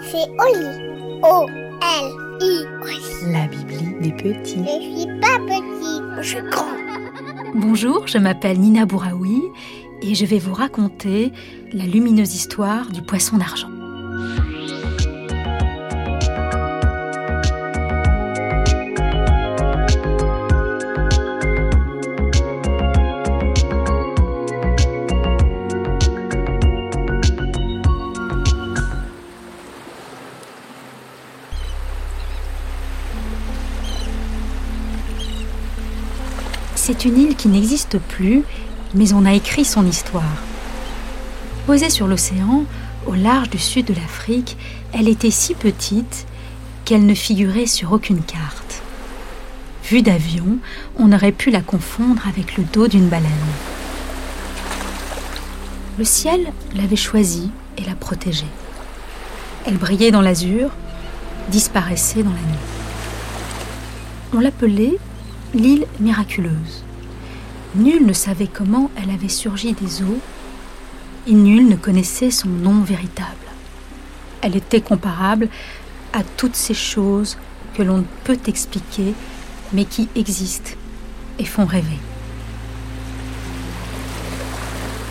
C'est Oli. O-L-I. La Bibli des petits. Je suis pas petit, je suis grand. Bonjour, je m'appelle Nina Bouraoui et je vais vous raconter la lumineuse histoire du poisson d'argent. Une île qui n'existe plus, mais on a écrit son histoire. Posée sur l'océan, au large du sud de l'Afrique, elle était si petite qu'elle ne figurait sur aucune carte. Vue d'avion, on aurait pu la confondre avec le dos d'une baleine. Le ciel l'avait choisie et la protégeait. Elle brillait dans l'azur, disparaissait dans la nuit. On l'appelait l'île miraculeuse. Nul ne savait comment elle avait surgi des eaux et nul ne connaissait son nom véritable. Elle était comparable à toutes ces choses que l'on ne peut expliquer mais qui existent et font rêver.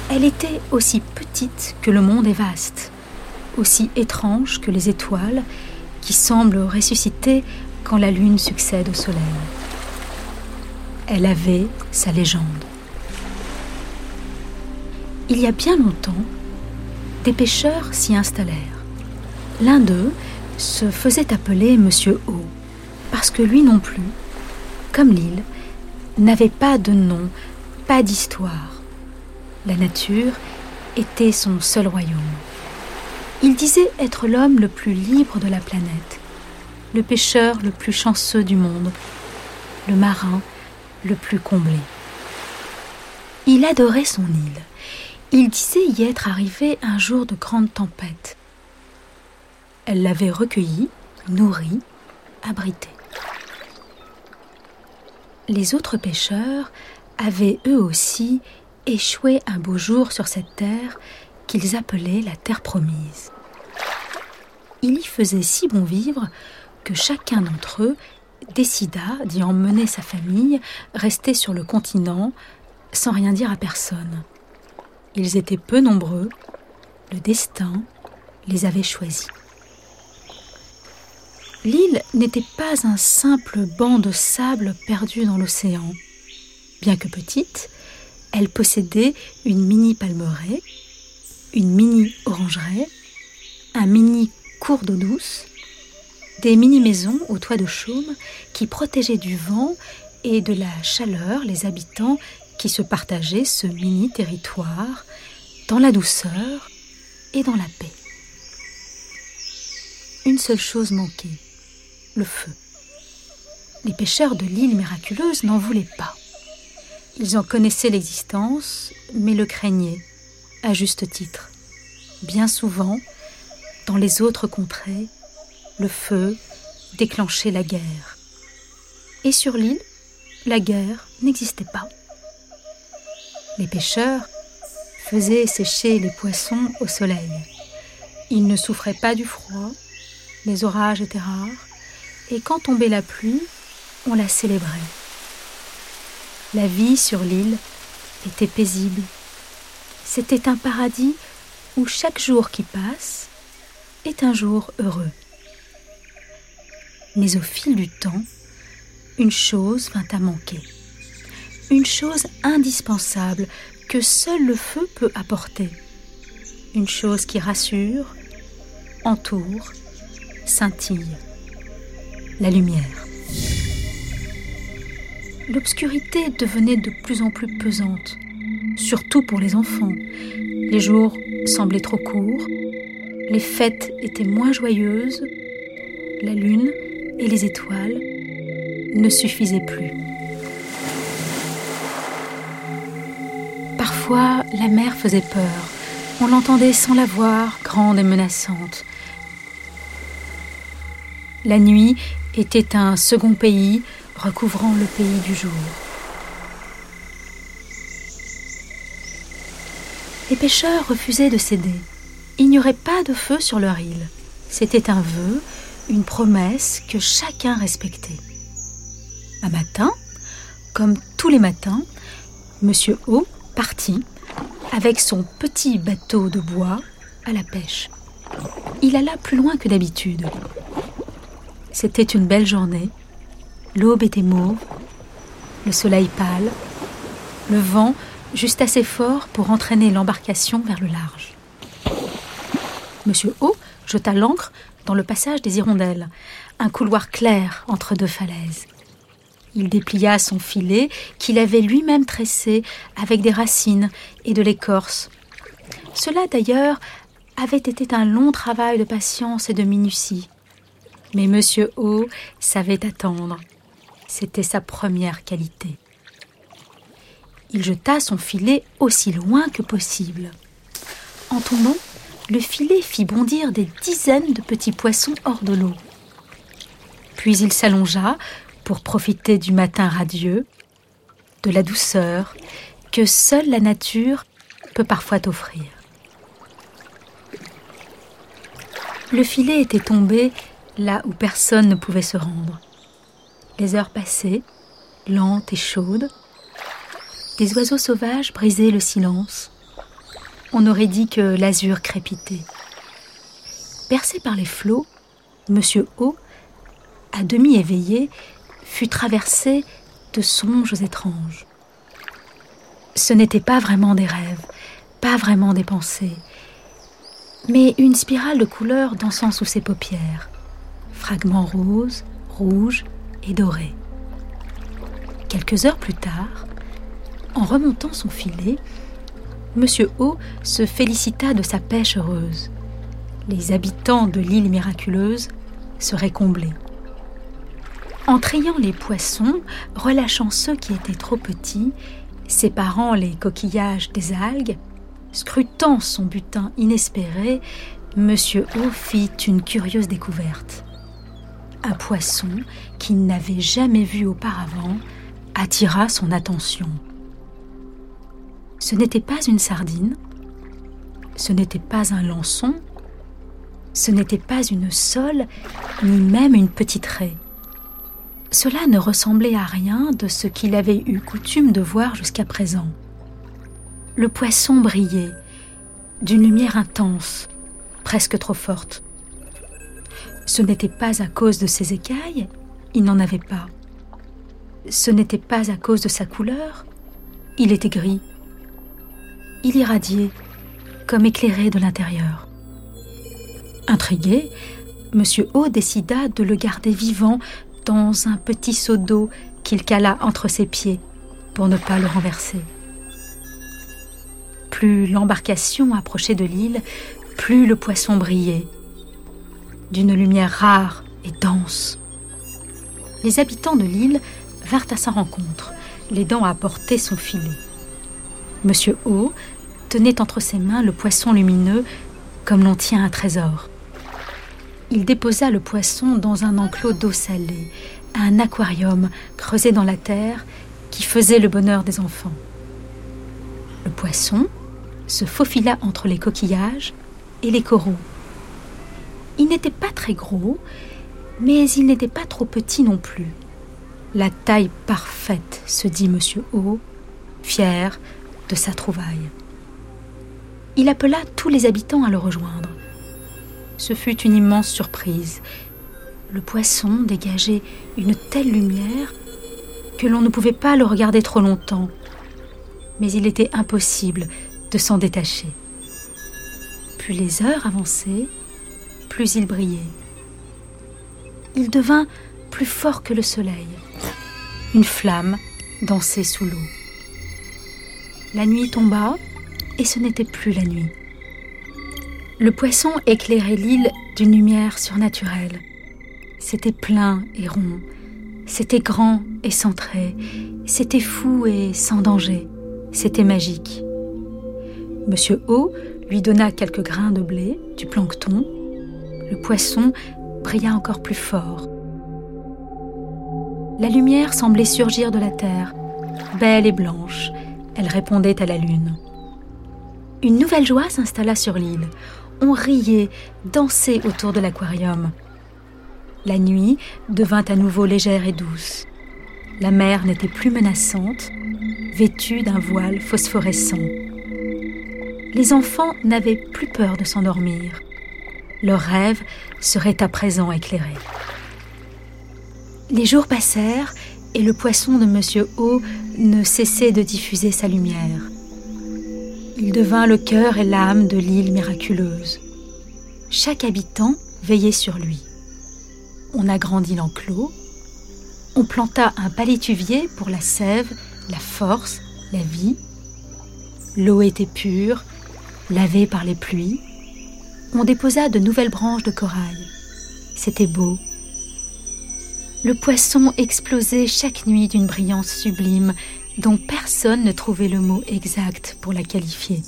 Elle était aussi petite que le monde est vaste, aussi étrange que les étoiles qui semblent ressusciter quand la lune succède au soleil elle avait sa légende. Il y a bien longtemps, des pêcheurs s'y installèrent. L'un d'eux se faisait appeler Monsieur O, parce que lui non plus, comme l'île, n'avait pas de nom, pas d'histoire. La nature était son seul royaume. Il disait être l'homme le plus libre de la planète, le pêcheur le plus chanceux du monde, le marin le plus comblé. Il adorait son île. Il disait y être arrivé un jour de grande tempête. Elle l'avait recueilli, nourri, abrité. Les autres pêcheurs avaient eux aussi échoué un beau jour sur cette terre qu'ils appelaient la terre promise. Il y faisait si bon vivre que chacun d'entre eux décida d'y emmener sa famille, rester sur le continent, sans rien dire à personne. Ils étaient peu nombreux, le destin les avait choisis. L'île n'était pas un simple banc de sable perdu dans l'océan. Bien que petite, elle possédait une mini palmeraie, une mini orangeraie, un mini cours d'eau douce, des mini-maisons au toit de chaume qui protégeaient du vent et de la chaleur les habitants qui se partageaient ce mini-territoire dans la douceur et dans la paix. Une seule chose manquait, le feu. Les pêcheurs de l'île miraculeuse n'en voulaient pas. Ils en connaissaient l'existence, mais le craignaient, à juste titre. Bien souvent, dans les autres contrées, le feu déclenchait la guerre. Et sur l'île, la guerre n'existait pas. Les pêcheurs faisaient sécher les poissons au soleil. Ils ne souffraient pas du froid, les orages étaient rares, et quand tombait la pluie, on la célébrait. La vie sur l'île était paisible. C'était un paradis où chaque jour qui passe est un jour heureux. Mais au fil du temps, une chose vint à manquer. Une chose indispensable que seul le feu peut apporter. Une chose qui rassure, entoure, scintille. La lumière. L'obscurité devenait de plus en plus pesante, surtout pour les enfants. Les jours semblaient trop courts, les fêtes étaient moins joyeuses, la lune et les étoiles ne suffisaient plus. Parfois, la mer faisait peur. On l'entendait sans la voir, grande et menaçante. La nuit était un second pays recouvrant le pays du jour. Les pêcheurs refusaient de céder. Il n'y aurait pas de feu sur leur île. C'était un vœu, une promesse que chacun respectait. Un matin, comme tous les matins, Monsieur O partit avec son petit bateau de bois à la pêche. Il alla plus loin que d'habitude. C'était une belle journée. L'aube était mauve, le soleil pâle, le vent juste assez fort pour entraîner l'embarcation vers le large. Monsieur O jeta l'ancre dans le passage des hirondelles, un couloir clair entre deux falaises. Il déplia son filet qu'il avait lui-même tressé avec des racines et de l'écorce. Cela d'ailleurs avait été un long travail de patience et de minutie. Mais Monsieur O savait attendre. C'était sa première qualité. Il jeta son filet aussi loin que possible. En tombant, le filet fit bondir des dizaines de petits poissons hors de l'eau. Puis il s'allongea pour profiter du matin radieux, de la douceur que seule la nature peut parfois t'offrir. Le filet était tombé là où personne ne pouvait se rendre. Les heures passaient, lentes et chaudes. Des oiseaux sauvages brisaient le silence. On aurait dit que l'azur crépitait. Percé par les flots, Monsieur O, à demi éveillé, fut traversé de songes étranges. Ce n'était pas vraiment des rêves, pas vraiment des pensées, mais une spirale de couleurs dansant sous ses paupières, fragments roses, rouges et dorés. Quelques heures plus tard, en remontant son filet, Monsieur O se félicita de sa pêche heureuse. Les habitants de l'île miraculeuse seraient comblés. En triant les poissons, relâchant ceux qui étaient trop petits, séparant les coquillages des algues, scrutant son butin inespéré, Monsieur O fit une curieuse découverte. Un poisson qu'il n'avait jamais vu auparavant attira son attention. Ce n'était pas une sardine, ce n'était pas un lançon, ce n'était pas une sole, ni même une petite raie. Cela ne ressemblait à rien de ce qu'il avait eu coutume de voir jusqu'à présent. Le poisson brillait, d'une lumière intense, presque trop forte. Ce n'était pas à cause de ses écailles, il n'en avait pas. Ce n'était pas à cause de sa couleur, il était gris. Il irradiait, comme éclairé de l'intérieur. Intrigué, M. O décida de le garder vivant dans un petit seau d'eau qu'il cala entre ses pieds pour ne pas le renverser. Plus l'embarcation approchait de l'île, plus le poisson brillait, d'une lumière rare et dense. Les habitants de l'île vinrent à sa rencontre, l'aidant à porter son filet. Monsieur O tenait entre ses mains le poisson lumineux comme l'on tient un trésor il déposa le poisson dans un enclos d'eau salée, un aquarium creusé dans la terre qui faisait le bonheur des enfants. Le poisson se faufila entre les coquillages et les coraux. Il n'était pas très gros, mais il n'était pas trop petit non plus. La taille parfaite, se dit Monsieur O, fier de sa trouvaille. Il appela tous les habitants à le rejoindre. Ce fut une immense surprise. Le poisson dégageait une telle lumière que l'on ne pouvait pas le regarder trop longtemps. Mais il était impossible de s'en détacher. Plus les heures avançaient, plus il brillait. Il devint plus fort que le soleil. Une flamme dansait sous l'eau. La nuit tomba et ce n'était plus la nuit. Le poisson éclairait l'île d'une lumière surnaturelle. C'était plein et rond, c'était grand et centré, c'était fou et sans danger, c'était magique. Monsieur O lui donna quelques grains de blé, du plancton. Le poisson brilla encore plus fort. La lumière semblait surgir de la terre, belle et blanche. Elle répondait à la lune. Une nouvelle joie s'installa sur l'île. On riait, dansait autour de l'aquarium. La nuit devint à nouveau légère et douce. La mer n'était plus menaçante, vêtue d'un voile phosphorescent. Les enfants n'avaient plus peur de s'endormir. Leurs rêves seraient à présent éclairés. Les jours passèrent et le poisson de Monsieur O ne cessait de diffuser sa lumière. Il devint le cœur et l'âme de l'île miraculeuse. Chaque habitant veillait sur lui. On agrandit l'enclos, on planta un palétuvier pour la sève, la force, la vie. L'eau était pure, lavée par les pluies. On déposa de nouvelles branches de corail. C'était beau. Le poisson explosait chaque nuit d'une brillance sublime dont personne ne trouvait le mot exact pour la qualifier.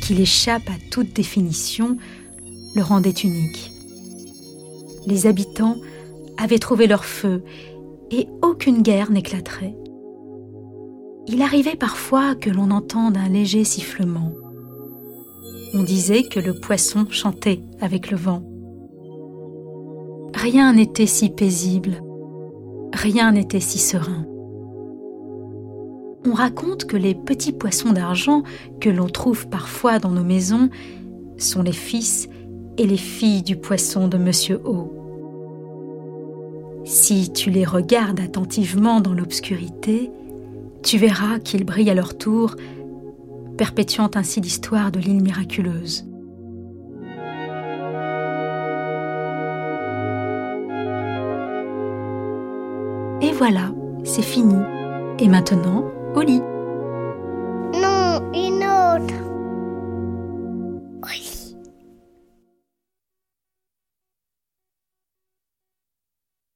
Qu'il échappe à toute définition le rendait unique. Les habitants avaient trouvé leur feu et aucune guerre n'éclaterait. Il arrivait parfois que l'on entende un léger sifflement. On disait que le poisson chantait avec le vent. Rien n'était si paisible, rien n'était si serein. On raconte que les petits poissons d'argent que l'on trouve parfois dans nos maisons sont les fils et les filles du poisson de Monsieur O. Si tu les regardes attentivement dans l'obscurité, tu verras qu'ils brillent à leur tour, perpétuant ainsi l'histoire de l'île miraculeuse. Voilà, c'est fini. Et maintenant, au lit.